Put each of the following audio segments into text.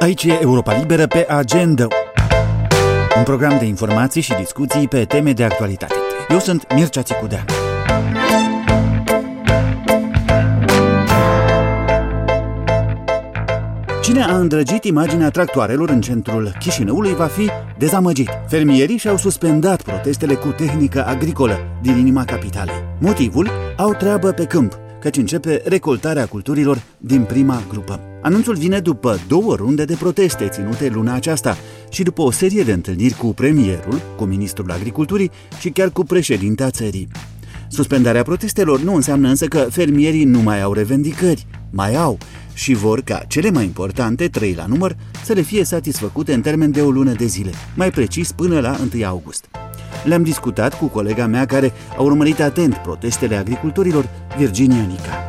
Aici e Europa Liberă pe agenda. Un program de informații și discuții pe teme de actualitate. Eu sunt Mircea Țicudean. Cine a îndrăgit imaginea tractoarelor în centrul Chișinăului va fi dezamăgit. Fermierii și-au suspendat protestele cu tehnică agricolă din inima capitalei. Motivul? Au treabă pe câmp, căci începe recoltarea culturilor din prima grupă. Anunțul vine după două runde de proteste ținute luna aceasta și după o serie de întâlniri cu premierul, cu ministrul agriculturii și chiar cu președintea țării. Suspendarea protestelor nu înseamnă însă că fermierii nu mai au revendicări, mai au și vor ca cele mai importante, trei la număr, să le fie satisfăcute în termen de o lună de zile, mai precis până la 1 august. Le-am discutat cu colega mea care a urmărit atent protestele agricultorilor, Virginia Nica.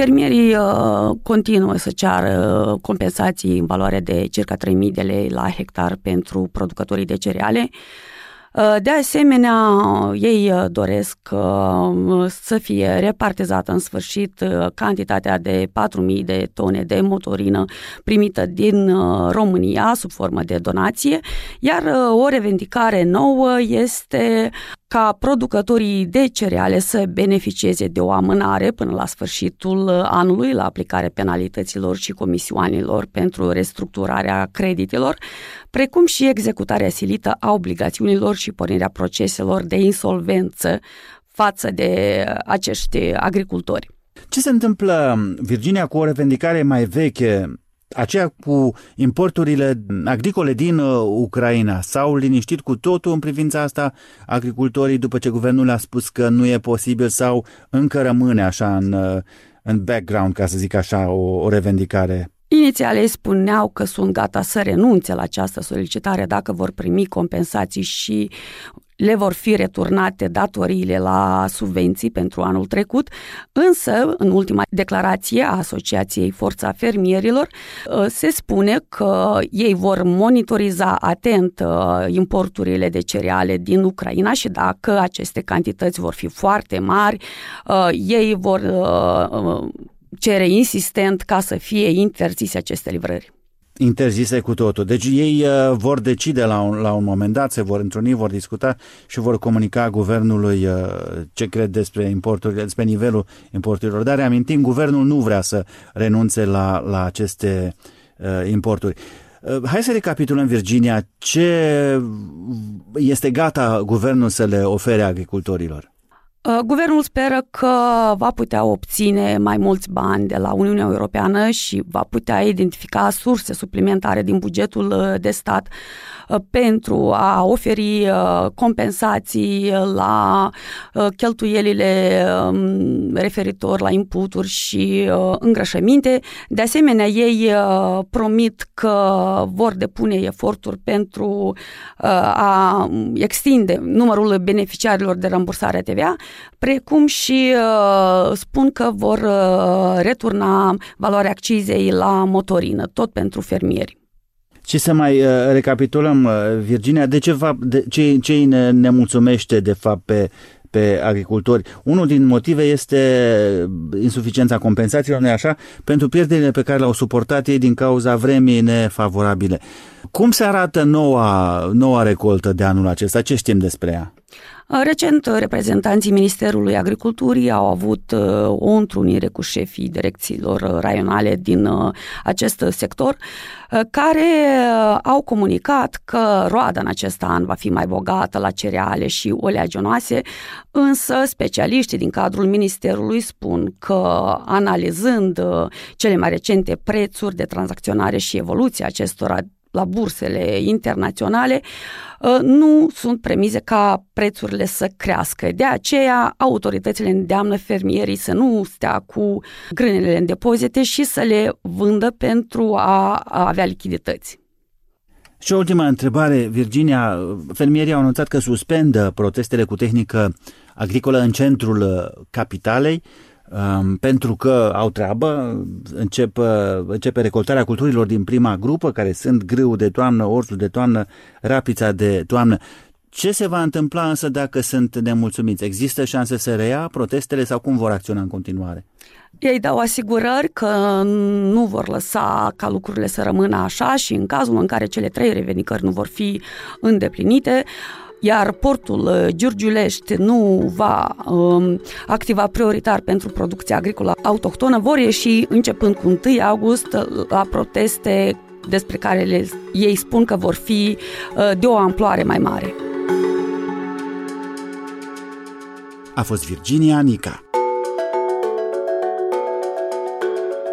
Fermierii uh, continuă să ceară compensații în valoare de circa 3.000 de lei la hectar pentru producătorii de cereale. Uh, de asemenea, ei uh, doresc uh, să fie repartizată în sfârșit cantitatea de 4.000 de tone de motorină primită din România sub formă de donație, iar o revendicare nouă este ca producătorii de cereale să beneficieze de o amânare până la sfârșitul anului la aplicare penalităților și comisioanelor pentru restructurarea creditelor, precum și executarea silită a obligațiunilor și pornirea proceselor de insolvență față de acești agricultori. Ce se întâmplă, Virginia, cu o revendicare mai veche aceea cu importurile agricole din uh, Ucraina s-au liniștit cu totul în privința asta agricultorii după ce guvernul a spus că nu e posibil sau încă rămâne așa în, uh, în background, ca să zic așa, o, o revendicare? Inițial ei spuneau că sunt gata să renunțe la această solicitare dacă vor primi compensații și le vor fi returnate datoriile la subvenții pentru anul trecut, însă, în ultima declarație a Asociației Forța Fermierilor, uh, se spune că ei vor monitoriza atent uh, importurile de cereale din Ucraina și dacă aceste cantități vor fi foarte mari, uh, ei vor cere insistent ca să fie interzise aceste livrări interzise cu totul. Deci ei uh, vor decide la un, la un moment dat, se vor întruni, vor discuta și vor comunica guvernului uh, ce cred despre importurile, despre nivelul importurilor. Dar reamintim, guvernul nu vrea să renunțe la, la aceste uh, importuri. Uh, hai să recapitulăm, Virginia, ce este gata guvernul să le ofere agricultorilor? Uh, guvernul speră că va putea obține mai mulți bani de la Uniunea Europeană și va putea identifica surse suplimentare din bugetul uh, de stat. Uh, pentru a oferi uh, compensații la uh, cheltuielile um, referitor la inputuri și îngrășăminte. De asemenea, ei promit că vor depune eforturi pentru a extinde numărul beneficiarilor de rambursare TVA, precum și spun că vor returna valoarea accizei la motorină, tot pentru fermieri. Și să mai uh, recapitulăm, uh, Virginia, de ce, va, de, ce, ce îi ne, ne mulțumește de fapt pe, pe agricultori. Unul din motive este insuficiența compensațiilor, nu așa, pentru pierderile pe care le-au suportat ei din cauza vremii nefavorabile. Cum se arată noua, noua recoltă de anul acesta? Ce știm despre ea? Recent, reprezentanții Ministerului Agriculturii au avut uh, o întrunire cu șefii direcțiilor raionale din uh, acest sector, uh, care au comunicat că roada în acest an va fi mai bogată la cereale și oleaginoase, însă specialiștii din cadrul Ministerului spun că analizând cele mai recente prețuri de tranzacționare și evoluția acestora la bursele internaționale, uh, nu sunt premize ca prețurile să crească. De aceea, autoritățile îndeamnă fermierii să nu stea cu grânele în depozite și să le vândă pentru a avea lichidități. Și o ultimă întrebare, Virginia. Fermierii au anunțat că suspendă protestele cu tehnică agricolă în centrul uh, capitalei um, pentru că au treabă, încep, uh, începe recoltarea culturilor din prima grupă, care sunt grâu de toamnă, orsul de toamnă, rapița de toamnă. Ce se va întâmpla însă dacă sunt nemulțumiți? Există șanse să reia protestele sau cum vor acționa în continuare? Ei dau asigurări că nu vor lăsa ca lucrurile să rămână așa și în cazul în care cele trei revendicări nu vor fi îndeplinite, iar portul uh, Giurgiulești nu va um, activa prioritar pentru producția agricolă autohtonă, vor ieși începând cu 1 august la proteste despre care le, ei spun că vor fi uh, de o amploare mai mare. A fost Virginia Nica.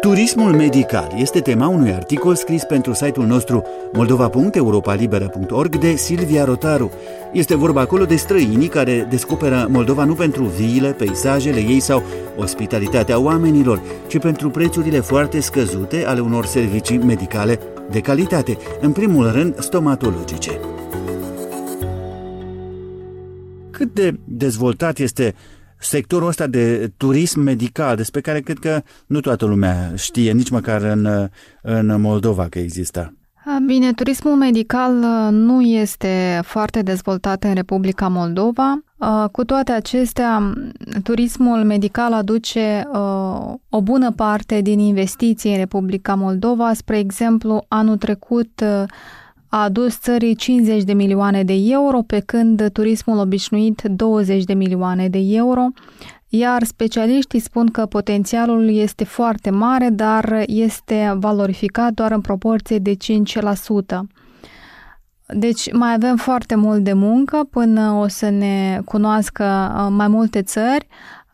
Turismul medical este tema unui articol scris pentru site-ul nostru moldova.europalibera.org de Silvia Rotaru. Este vorba acolo de străinii care descoperă Moldova nu pentru viile, peisajele ei sau ospitalitatea oamenilor, ci pentru prețurile foarte scăzute ale unor servicii medicale de calitate, în primul rând stomatologice. Cât de dezvoltat este sectorul ăsta de turism medical, despre care cred că nu toată lumea știe, nici măcar în, în Moldova că există. Bine, turismul medical uh, nu este foarte dezvoltat în Republica Moldova. Uh, cu toate acestea, turismul medical aduce uh, o bună parte din investiții în Republica Moldova. Spre exemplu, anul trecut a adus țării 50 de milioane de euro, pe când turismul obișnuit 20 de milioane de euro, iar specialiștii spun că potențialul este foarte mare, dar este valorificat doar în proporție de 5%. Deci mai avem foarte mult de muncă până o să ne cunoască uh, mai multe țări,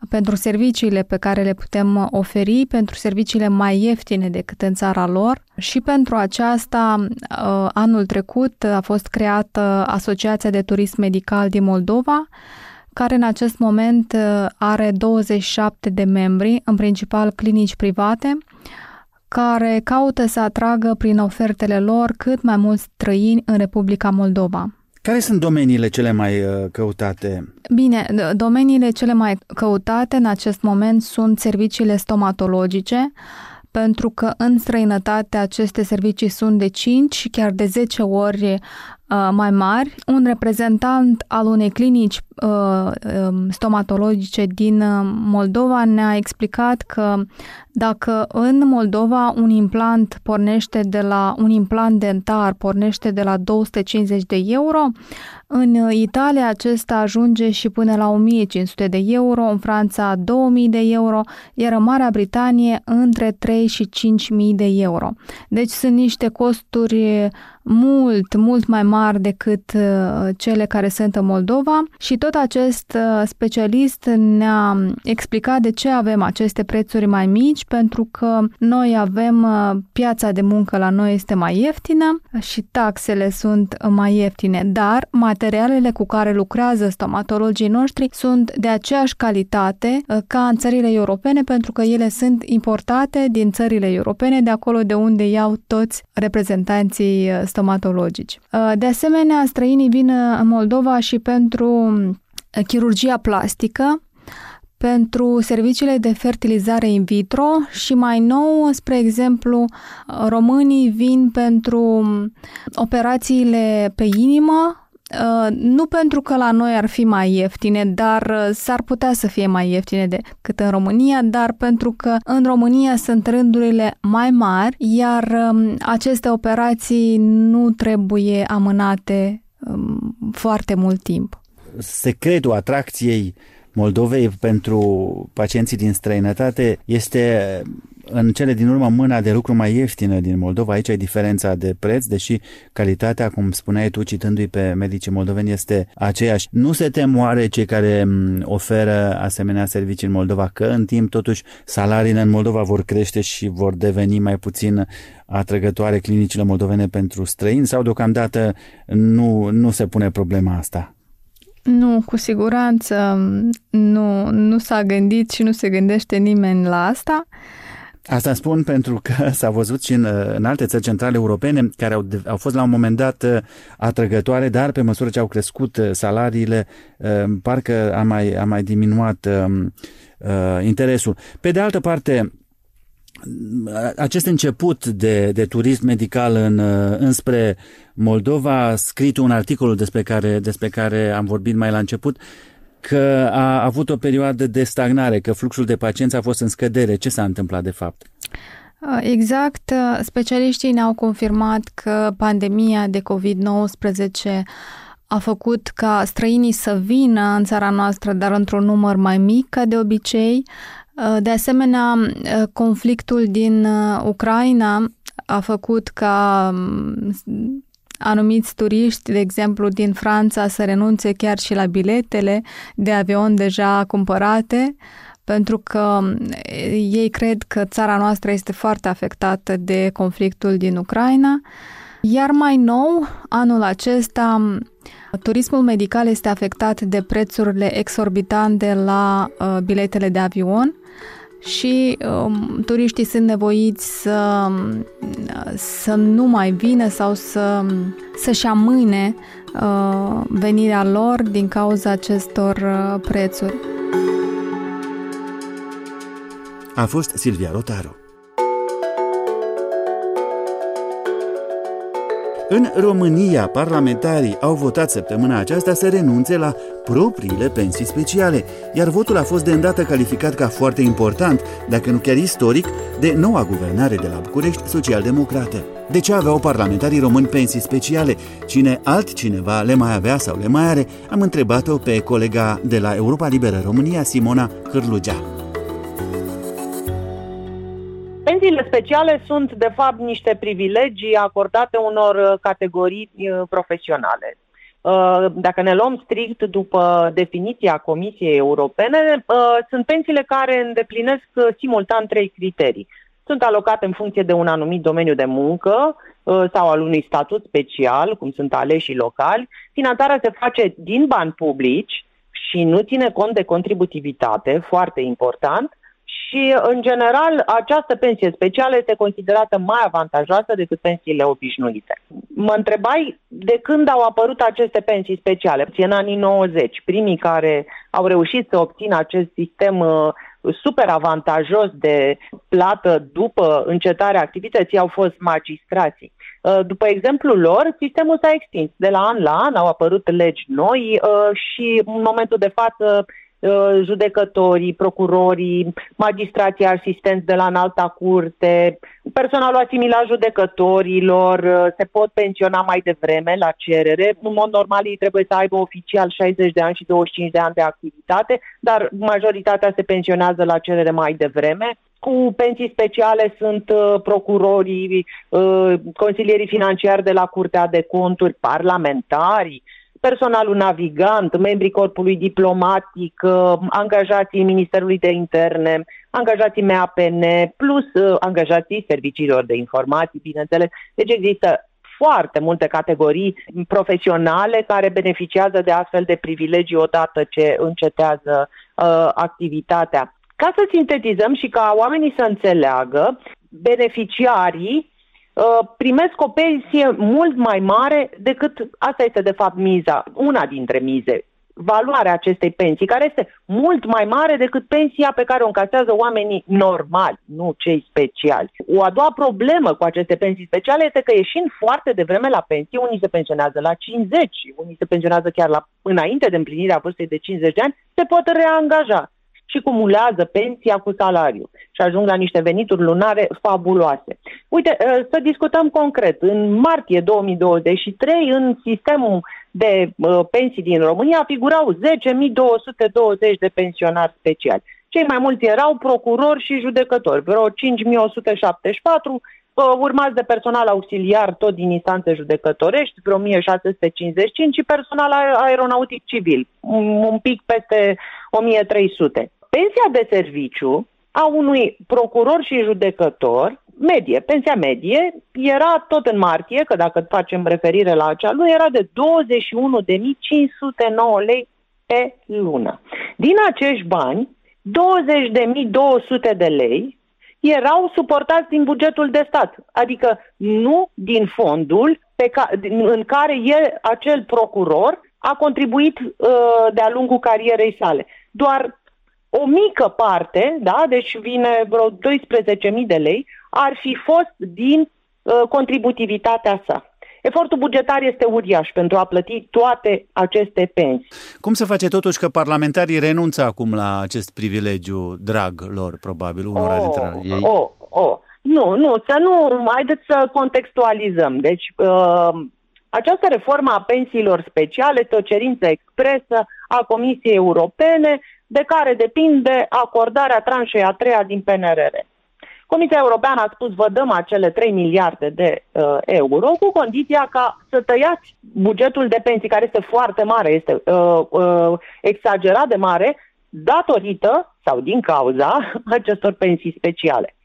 pentru serviciile pe care le putem oferi, pentru serviciile mai ieftine decât în țara lor și pentru aceasta uh, anul trecut a fost creată Asociația de Turism Medical din Moldova, care în acest moment uh, are 27 de membri, în principal clinici private, care caută să atragă prin ofertele lor cât mai mulți străini în Republica Moldova. Care sunt domeniile cele mai uh, căutate? Bine, domeniile cele mai căutate în acest moment sunt serviciile stomatologice, pentru că în străinătate aceste servicii sunt de 5, chiar de 10 ori Uh, mai mari, un reprezentant al unei clinici uh, um, stomatologice din uh, Moldova ne-a explicat că dacă în Moldova un implant pornește de la un implant dentar pornește de la 250 de euro, în Italia acesta ajunge și până la 1500 de euro, în Franța 2000 de euro, iar în Marea Britanie între 3 și 5000 de euro. Deci sunt niște costuri mult, mult mai mari decât uh, cele care sunt în Moldova și tot acest uh, specialist ne-a explicat de ce avem aceste prețuri mai mici, pentru că noi avem uh, piața de muncă la noi este mai ieftină și taxele sunt mai ieftine, dar materialele cu care lucrează stomatologii noștri sunt de aceeași calitate ca în țările europene, pentru că ele sunt importate din țările europene, de acolo de unde iau toți reprezentanții stomatologici. Uh, de asemenea, străinii vin în Moldova și pentru uh, chirurgia plastică, pentru serviciile de fertilizare in vitro și mai nou, spre exemplu, uh, românii vin pentru um, operațiile pe inimă, Uh, nu pentru că la noi ar fi mai ieftine, dar uh, s-ar putea să fie mai ieftine decât în România, dar pentru că în România sunt rândurile mai mari, iar um, aceste operații nu trebuie amânate um, foarte mult timp. Secretul atracției Moldovei pentru pacienții din străinătate este în cele din urmă mâna de lucru mai ieftină din Moldova. Aici e diferența de preț, deși calitatea, cum spuneai tu citându-i pe medicii moldoveni, este aceeași. Nu se tem oare cei care oferă asemenea servicii în Moldova că în timp totuși salariile în Moldova vor crește și vor deveni mai puțin atrăgătoare clinicile moldovene pentru străini sau deocamdată nu, nu se pune problema asta? Nu, cu siguranță nu, nu s-a gândit și nu se gândește nimeni la asta. Asta spun pentru că s-a văzut și în, în alte țări centrale europene care au, au fost la un moment dat uh, atrăgătoare, dar pe măsură ce au crescut uh, salariile, uh, parcă a mai, a mai diminuat interesul. Pe de altă parte, acest început de, de turism medical în, înspre Moldova, a scris un articol despre care, despre care am vorbit mai la început, că a avut o perioadă de stagnare, că fluxul de pacienți a fost în scădere. Ce s-a întâmplat de fapt? Exact. Specialiștii ne-au confirmat că pandemia de COVID-19 a făcut ca străinii să vină în țara noastră, dar într-un număr mai mic ca de obicei. De asemenea, conflictul din Ucraina a făcut ca anumiți turiști, de exemplu, din Franța să renunțe chiar și la biletele de avion deja cumpărate, pentru că ei cred că țara noastră este foarte afectată de conflictul din Ucraina. Iar mai nou, anul acesta, turismul medical este afectat de prețurile exorbitante la uh, biletele de avion și um, turiștii sunt nevoiți să, să nu mai vină sau să, să-și amâne uh, venirea lor din cauza acestor uh, prețuri. A fost Silvia Rotaru. În România, parlamentarii au votat săptămâna aceasta să renunțe la propriile pensii speciale, iar votul a fost de îndată calificat ca foarte important, dacă nu chiar istoric, de noua guvernare de la București social-democrată. De ce aveau parlamentarii români pensii speciale? Cine altcineva le mai avea sau le mai are? Am întrebat-o pe colega de la Europa Liberă România, Simona Hârlugea. Speciale sunt, de fapt, niște privilegii acordate unor uh, categorii uh, profesionale. Uh, dacă ne luăm strict după definiția Comisiei Europene, sunt pensiile care îndeplinesc simultan trei criterii. Sunt alocate în funcție de un anumit domeniu de muncă sau al unui statut special, cum sunt aleșii locali. Finanțarea se face din bani publici și nu ține cont de contributivitate, foarte important, și, în general, această pensie specială este considerată mai avantajoasă decât pensiile obișnuite. Mă întrebai de când au apărut aceste pensii speciale. În anii 90, primii care au reușit să obțină acest sistem uh, super avantajos de plată după încetarea activității au fost magistrații. Uh, după exemplul lor, sistemul s-a extins. De la an la an au apărut legi noi uh, și în momentul de față Uh, judecătorii, procurorii, magistrații asistenți de la înalta curte, personalul asimilat judecătorilor, uh, se pot pensiona mai devreme la cerere. În mod normal ei trebuie să aibă oficial 60 de ani și 25 de ani de activitate, dar majoritatea se pensionează la cerere mai devreme. Cu pensii speciale sunt uh, procurorii, uh, consilierii financiari de la Curtea de Conturi, parlamentarii, personalul navigant, membrii corpului diplomatic, uh, angajații Ministerului de Interne, angajații MAPN, plus uh, angajații serviciilor de informații, bineînțeles. Deci există foarte multe categorii profesionale care beneficiază de astfel de privilegii odată ce încetează uh, activitatea. Ca să sintetizăm și ca oamenii să înțeleagă, beneficiarii Uh, primesc o pensie mult mai mare decât, asta este de fapt miza, una dintre mize, valoarea acestei pensii, care este mult mai mare decât pensia pe care o încasează oamenii normali, nu cei speciali. O a doua problemă cu aceste pensii speciale este că ieșind foarte devreme la pensie, unii se pensionează la 50, unii se pensionează chiar la, înainte de împlinirea vârstei de 50 de ani, se pot reangaja și cumulează pensia cu salariu și ajung la niște venituri lunare fabuloase. Uite, ă, să discutăm concret. În martie 2023, în sistemul de ă, pensii din România figurau 10.220 de pensionari speciali. Cei mai mulți erau procurori și judecători, vreo 5.174, ă, urmați de personal auxiliar tot din instanțe judecătorești, vreo 1655 și personal aeronautic civil, un pic peste 1300. Pensia de serviciu a unui procuror și judecător, medie, pensia medie, era tot în martie, că dacă facem referire la acea lună, era de 21.509 lei pe lună. Din acești bani, 20.200 de lei erau suportați din bugetul de stat, adică nu din fondul pe ca, în care el, acel procuror a contribuit uh, de-a lungul carierei sale. Doar o mică parte, da, deci vine vreo 12.000 de lei, ar fi fost din uh, contributivitatea sa. Efortul bugetar este uriaș pentru a plăti toate aceste pensii. Cum se face totuși că parlamentarii renunță acum la acest privilegiu drag lor, probabil, unora oh, dintre ei? Oh, oh. Nu, nu, să nu, haideți să contextualizăm. Deci, uh, această reformă a pensiilor speciale este o cerință expresă a Comisiei Europene de care depinde acordarea tranșei a treia din PNRR. Comisia Europeană a spus vă dăm acele 3 miliarde de uh, euro cu condiția ca să tăiați bugetul de pensii, care este foarte mare, este uh, uh, exagerat de mare, datorită sau din cauza acestor pensii speciale.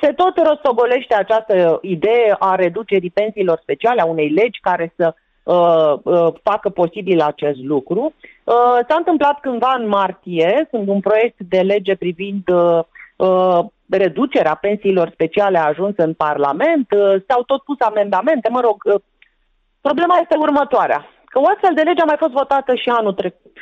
Se tot rostogolește această idee a reducerii pensiilor speciale, a unei legi care să uh, uh, facă posibil acest lucru. Uh, s-a întâmplat cândva în martie, când un proiect de lege privind uh, uh, reducerea pensiilor speciale a ajuns în Parlament, uh, s-au tot pus amendamente, mă rog, uh, problema este următoarea, că o astfel de lege a mai fost votată și anul trecut.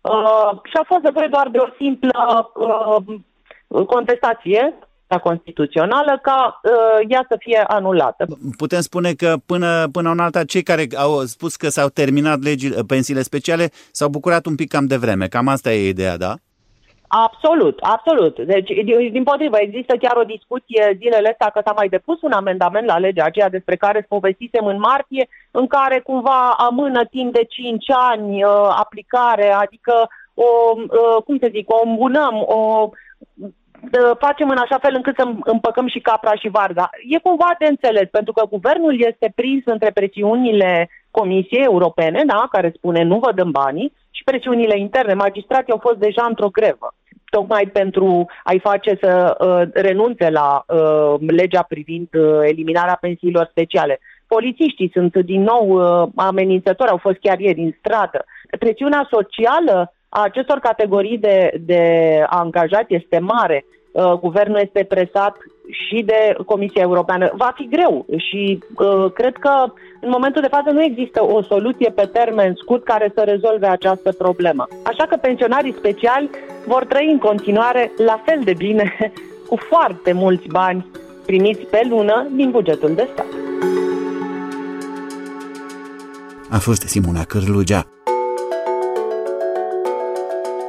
Uh, și a fost nevoie doar de o simplă uh, contestație constituțională ca uh, ea să fie anulată. Putem spune că până, până în alta, cei care au spus că s-au terminat legii, pensiile speciale s-au bucurat un pic cam de vreme. Cam asta e ideea, da? Absolut, absolut. Deci, din potrivă, există chiar o discuție zilele astea că s-a mai depus un amendament la legea aceea despre care povestisem în martie, în care cumva amână timp de 5 ani uh, aplicare, adică o, uh, cum să zic, o îmbunăm, o facem în așa fel încât să împăcăm și capra și varga. E cumva de înțeles, pentru că guvernul este prins între presiunile Comisiei Europene, da, care spune nu vă dăm banii, și presiunile interne. Magistrații au fost deja într-o grevă tocmai pentru a-i face să uh, renunțe la uh, legea privind uh, eliminarea pensiilor speciale. Polițiștii sunt din nou uh, amenințători, au fost chiar ieri în stradă. Presiunea socială a acestor categorii de, de angajați este mare. Uh, guvernul este presat și de Comisia Europeană. Va fi greu și uh, cred că în momentul de față nu există o soluție pe termen scurt care să rezolve această problemă. Așa că pensionarii speciali vor trăi în continuare la fel de bine cu foarte mulți bani primiți pe lună din bugetul de stat. A fost Simona Cârlugea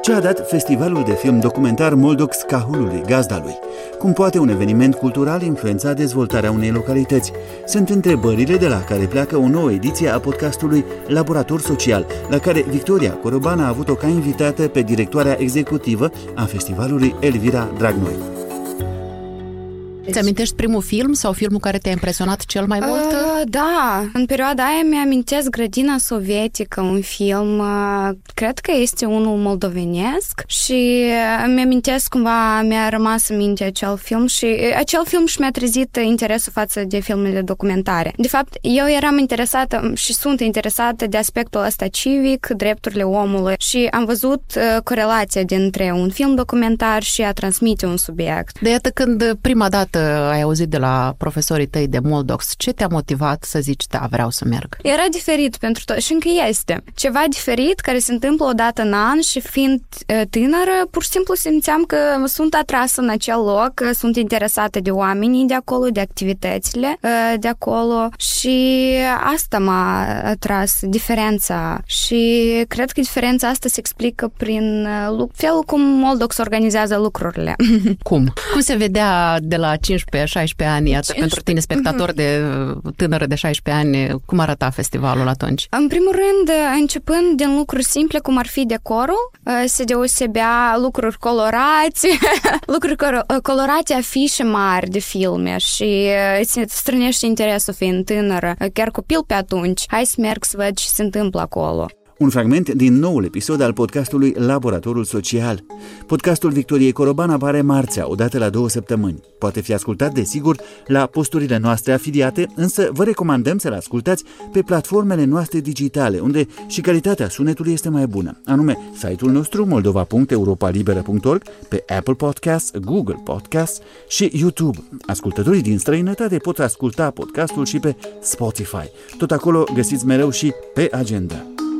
ce a dat Festivalul de Film Documentar Moldox Cahulului, gazda lui. Cum poate un eveniment cultural influența dezvoltarea unei localități? Sunt întrebările de la care pleacă o nouă ediție a podcastului Laborator Social, la care Victoria Coroban a avut-o ca invitată pe directoarea executivă a festivalului Elvira Dragnoi. Îți amintești primul film sau filmul care te-a impresionat cel mai mult? Uh, da, în perioada aia mi-amintesc Grădina Sovietică, un film, uh, cred că este unul moldovenesc și uh, mi-amintesc cumva, mi-a rămas în minte acel film și uh, acel film și mi-a trezit interesul față de filmele documentare. De fapt, eu eram interesată și sunt interesată de aspectul ăsta civic, drepturile omului și am văzut uh, corelația dintre un film documentar și a transmite un subiect. De iată când prima dată ai auzit de la profesorii tăi de Moldox, ce te-a motivat să zici, da, vreau să merg? Era diferit pentru tot și încă este. Ceva diferit care se întâmplă o dată în an și fiind tânără, pur și simplu simțeam că sunt atrasă în acel loc, că sunt interesată de oamenii de acolo, de activitățile de acolo și asta m-a atras, diferența. Și cred că diferența asta se explică prin felul cum Moldox organizează lucrurile. Cum? Cum se vedea de la 15-16 ani, iată, 15. pentru tine, spectator mhm. de tânără de 16 ani, cum arăta festivalul atunci? În primul rând, începând din lucruri simple, cum ar fi decorul, se deosebea lucruri colorate, lucruri colorate, afișe mari de filme și îți strânește interesul fiind tânără, chiar copil pe atunci. Hai să merg să văd ce se întâmplă acolo. Un fragment din noul episod al podcastului Laboratorul Social. Podcastul Victoriei Coroban apare marțea, odată la două săptămâni. Poate fi ascultat, desigur, la posturile noastre afiliate, însă vă recomandăm să-l ascultați pe platformele noastre digitale, unde și calitatea sunetului este mai bună, anume site-ul nostru moldova.europalibera.org, pe Apple Podcasts, Google Podcasts și YouTube. Ascultătorii din străinătate pot asculta podcastul și pe Spotify. Tot acolo găsiți mereu și pe agenda.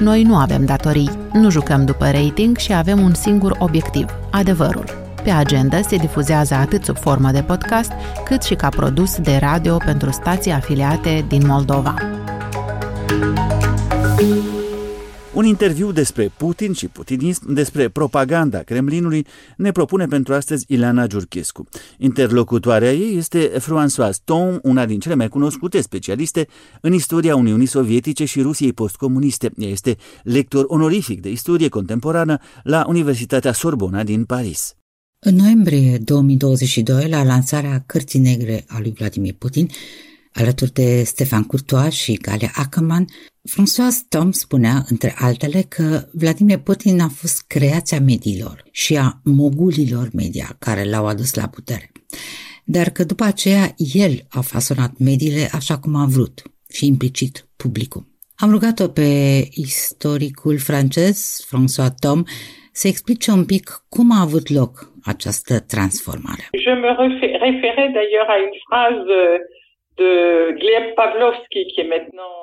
Noi nu avem datorii, nu jucăm după rating și avem un singur obiectiv, adevărul. Pe agenda se difuzează atât sub formă de podcast, cât și ca produs de radio pentru stații afiliate din Moldova. Un interviu despre Putin și putinism, despre propaganda Kremlinului, ne propune pentru astăzi Ileana Giurchescu. Interlocutoarea ei este Françoise Tom, una din cele mai cunoscute specialiste în istoria Uniunii Sovietice și Rusiei postcomuniste. Ea este lector onorific de istorie contemporană la Universitatea Sorbona din Paris. În noiembrie 2022, la lansarea Cărții Negre a lui Vladimir Putin, alături de Stefan Courtois și Galia Ackerman, François Tom spunea, între altele, că Vladimir Putin a fost creația mediilor și a mogulilor media care l-au adus la putere, dar că după aceea el a fasonat mediile așa cum a vrut și implicit publicul. Am rugat-o pe istoricul francez, François Tom, să explice un pic cum a avut loc această transformare. Je me référais d'ailleurs à une phrase de Gleb Pavlovski qui est maintenant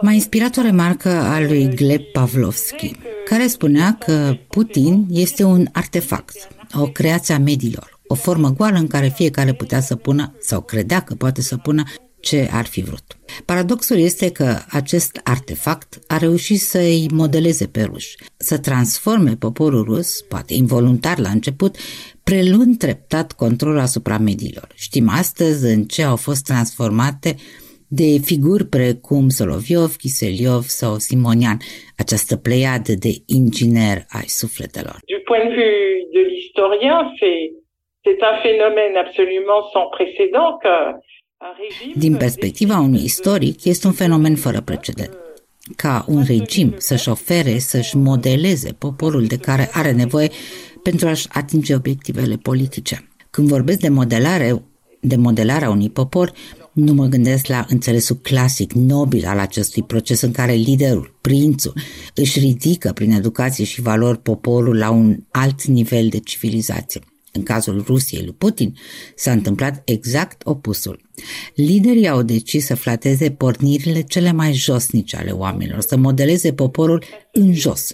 M-a inspirat o remarcă a lui Gleb Pavlovski, care spunea că Putin este un artefact, o creație a mediilor, o formă goală în care fiecare putea să pună, sau credea că poate să pună, ce ar fi vrut. Paradoxul este că acest artefact a reușit să-i modeleze pe ruși, să transforme poporul rus, poate involuntar la început, prelund treptat controlul asupra mediilor. Știm astăzi în ce au fost transformate de figuri precum Soloviov, Kiseliov sau Simonian, această pleiadă de inginer ai sufletelor. Du point de vue de l'historien, c'est, c'est un phénomène absolument sans précédent que din perspectiva unui istoric, este un fenomen fără precedent. Ca un regim să-și ofere, să-și modeleze poporul de care are nevoie pentru a-și atinge obiectivele politice. Când vorbesc de modelare, de modelarea unui popor, nu mă gândesc la înțelesul clasic, nobil al acestui proces în care liderul, prințul, își ridică prin educație și valori poporul la un alt nivel de civilizație. În cazul Rusiei lui Putin s-a întâmplat exact opusul. Liderii au decis să flateze pornirile cele mai josnice ale oamenilor, să modeleze poporul în jos.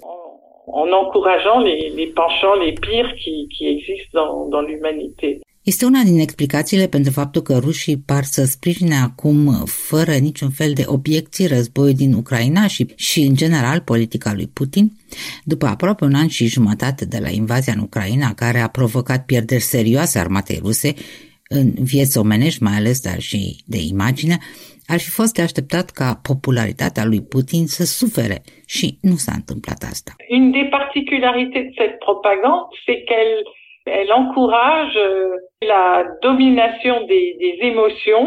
En encourageant les, les penchants les pires qui, qui existent dans, dans l'humanité. Este una din explicațiile pentru faptul că rușii par să sprijine acum, fără niciun fel de obiecții, războiul din Ucraina și, și, în general, politica lui Putin, după aproape un an și jumătate de la invazia în Ucraina, care a provocat pierderi serioase armatei ruse în vieți omenești, mai ales, dar și de imagine, ar fi fost de așteptat ca popularitatea lui Putin să sufere și nu s-a întâmplat asta. Une des particularités de cette propagande, c'est qu'elle elle encourage euh, la domination des, des émotions.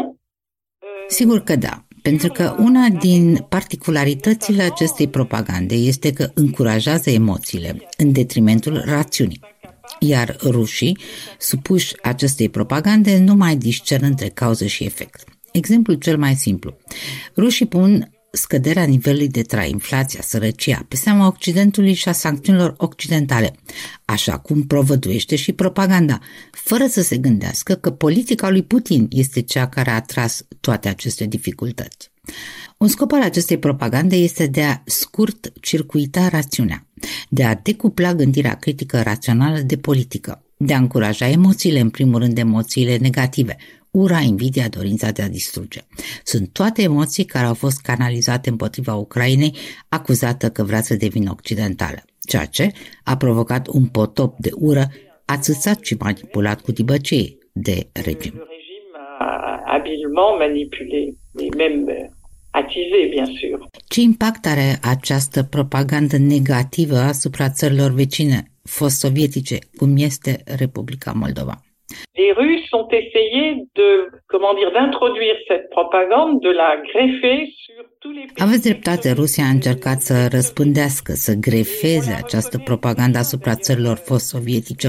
Euh, Sigur că da, pentru că una din particularitățile acestei propagande este că încurajează emoțiile în detrimentul rațiunii. Iar rușii, supuși acestei propagande, nu mai discern între cauză și efect. Exemplul cel mai simplu. Rușii pun scăderea nivelului de trai, inflația, sărăcia, pe seama Occidentului și a sancțiunilor occidentale, așa cum provăduiește și propaganda, fără să se gândească că politica lui Putin este cea care a tras toate aceste dificultăți. Un scop al acestei propagande este de a scurt circuita rațiunea, de a decupla gândirea critică rațională de politică, de a încuraja emoțiile, în primul rând emoțiile negative, ura, invidia, dorința de a distruge. Sunt toate emoții care au fost canalizate împotriva Ucrainei, acuzată că vrea să devină occidentală, ceea ce a provocat un potop de ură atâțat și manipulat cu dibăcei de regim. habilement manipulé, même euh, attisé, bien sûr. Ce impact are această propagandă negativă asupra țărilor vecine fost sovietice, cum este Republica Moldova? Les Russes ont essayé de, comment dire, d'introduire cette propagande, de la greffer sur tous les pays. Aveți dreptate, Rusia a încercat să răspândească, să grefeze această propagandă asupra țărilor fost sovietice.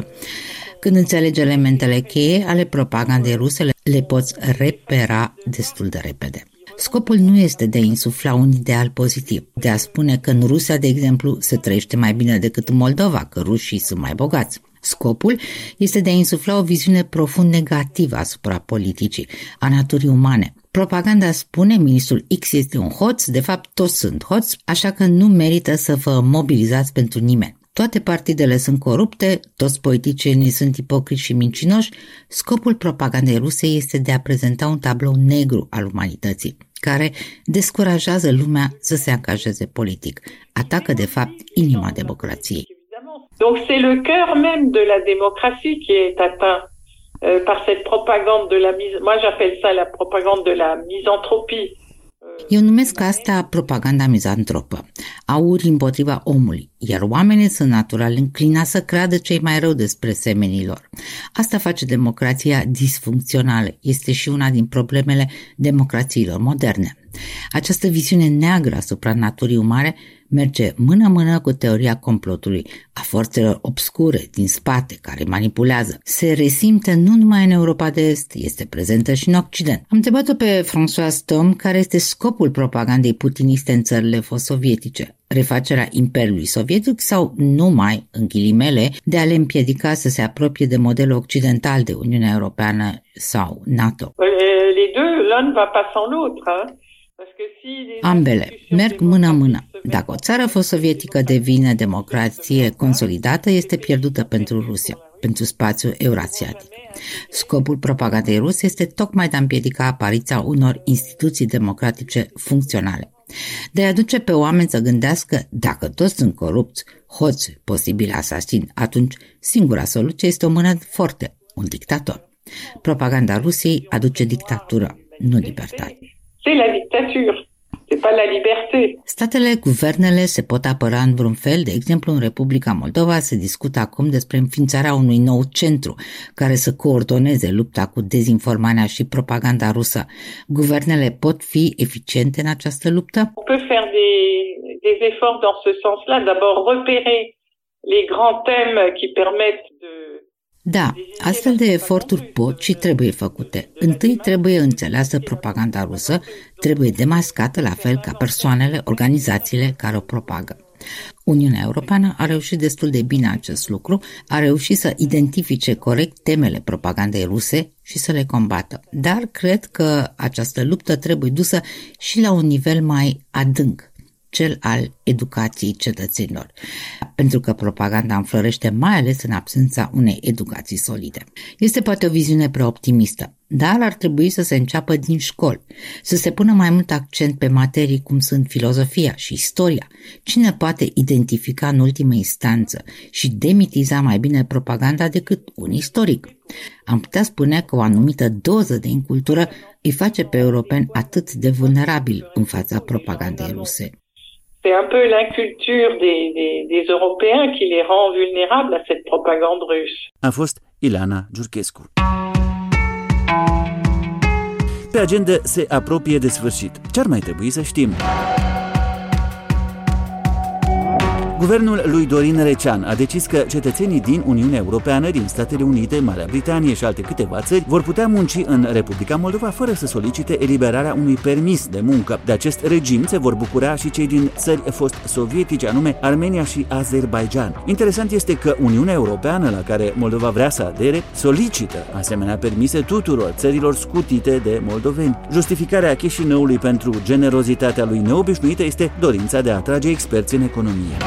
Când înțelege elementele cheie ale propagandei ruse, le poți repera destul de repede. Scopul nu este de a insufla un ideal pozitiv, de a spune că în Rusia, de exemplu, se trăiește mai bine decât în Moldova, că rușii sunt mai bogați. Scopul este de a insufla o viziune profund negativă asupra politicii, a naturii umane. Propaganda spune ministrul X este un hoț, de fapt toți sunt hoți, așa că nu merită să vă mobilizați pentru nimeni. Toate partidele sunt corupte, toți politicienii sunt ipocriți și mincinoși. Scopul propagandei ruse este de a prezenta un tablou negru al umanității, care descurajează lumea să se angajeze politic, atacă de fapt inima democrației. Donc c'est le cœur même de la démocratie qui est atteint euh, par cette propagande de la mise, moi j'appelle ça la propagande de la misanthropie, eu numesc asta propaganda mizantropă, auri împotriva omului, iar oamenii sunt natural înclinați să creadă cei mai rău despre semenilor. Asta face democrația disfuncțională, este și una din problemele democrațiilor moderne. Această viziune neagră asupra naturii umane merge mână-mână cu teoria complotului, a forțelor obscure din spate care manipulează. Se resimte nu numai în Europa de Est, este prezentă și în Occident. Am întrebat-o pe François Tom care este scopul propagandei putiniste în țările fost sovietice refacerea Imperiului Sovietic sau numai, în ghilimele, de a le împiedica să se apropie de modelul occidental de Uniunea Europeană sau NATO. Les deux, l'un va pas sans l'autre. Ambele merg mână-mână. Dacă o țară fost sovietică devine democrație consolidată, este pierdută pentru Rusia, pentru spațiul eurasiatic. Scopul propagandei ruse este tocmai de a împiedica apariția unor instituții democratice funcționale, de a aduce pe oameni să gândească dacă toți sunt corupți, hoți, posibil asasini, atunci singura soluție este o mână forte, un dictator. Propaganda Rusiei aduce dictatură, nu libertate c'est la dictature. C'est pas la liberté. Statele, guvernele se pot apăra în vreun fel, de exemplu în Republica Moldova se discută acum despre înființarea unui nou centru care să coordoneze lupta cu dezinformarea și propaganda rusă. Guvernele pot fi eficiente în această luptă? On peut faire des, des efforts dans ce sens-là. D'abord repérer les grands thèmes qui permettent de da, astfel de eforturi pot și trebuie făcute. Întâi trebuie înțeleasă propaganda rusă, trebuie demascată la fel ca persoanele, organizațiile care o propagă. Uniunea Europeană a reușit destul de bine acest lucru, a reușit să identifice corect temele propagandei ruse și să le combată. Dar cred că această luptă trebuie dusă și la un nivel mai adânc, cel al educației cetățenilor, pentru că propaganda înflorește mai ales în absența unei educații solide. Este poate o viziune prea optimistă, dar ar trebui să se înceapă din școli, să se pună mai mult accent pe materii cum sunt filozofia și istoria. Cine poate identifica în ultimă instanță și demitiza mai bine propaganda decât un istoric? Am putea spune că o anumită doză de incultură îi face pe europeni atât de vulnerabili în fața propagandei ruse. C'est un peu l'inculture des, Européens qui les rend vulnérables à cette propagande russe. A fost Ilana Giurchescu. Pe agenda se apropie de sfârșit. Ce ar mai trebui să știm? Guvernul lui Dorin Recean a decis că cetățenii din Uniunea Europeană, din Statele Unite, Marea Britanie și alte câteva țări vor putea munci în Republica Moldova fără să solicite eliberarea unui permis de muncă. De acest regim se vor bucura și cei din țări fost sovietice, anume Armenia și Azerbaijan. Interesant este că Uniunea Europeană, la care Moldova vrea să adere, solicită asemenea permise tuturor țărilor scutite de moldoveni. Justificarea Chișinăului pentru generozitatea lui neobișnuită este dorința de a atrage experți în economie.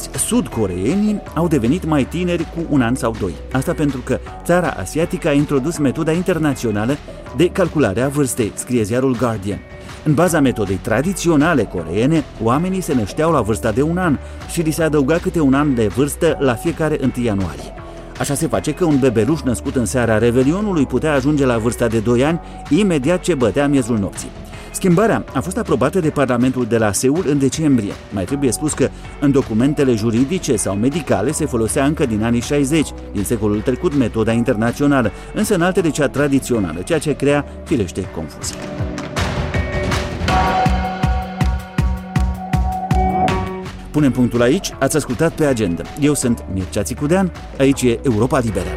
Toți sudcoreenii au devenit mai tineri cu un an sau doi. Asta pentru că țara asiatică a introdus metoda internațională de calculare a vârstei, scrie ziarul Guardian. În baza metodei tradiționale coreene, oamenii se nășteau la vârsta de un an și li se adăuga câte un an de vârstă la fiecare 1 ianuarie. Așa se face că un bebeluș născut în seara Revelionului putea ajunge la vârsta de 2 ani imediat ce bătea miezul nopții. Schimbarea a fost aprobată de Parlamentul de la Seul în decembrie. Mai trebuie spus că în documentele juridice sau medicale se folosea încă din anii 60, din secolul trecut, metoda internațională, însă în altele cea tradițională, ceea ce crea, firește, confuzie. Punem punctul aici, ați ascultat pe agenda. Eu sunt Mircea Țicudean, aici e Europa Liberă.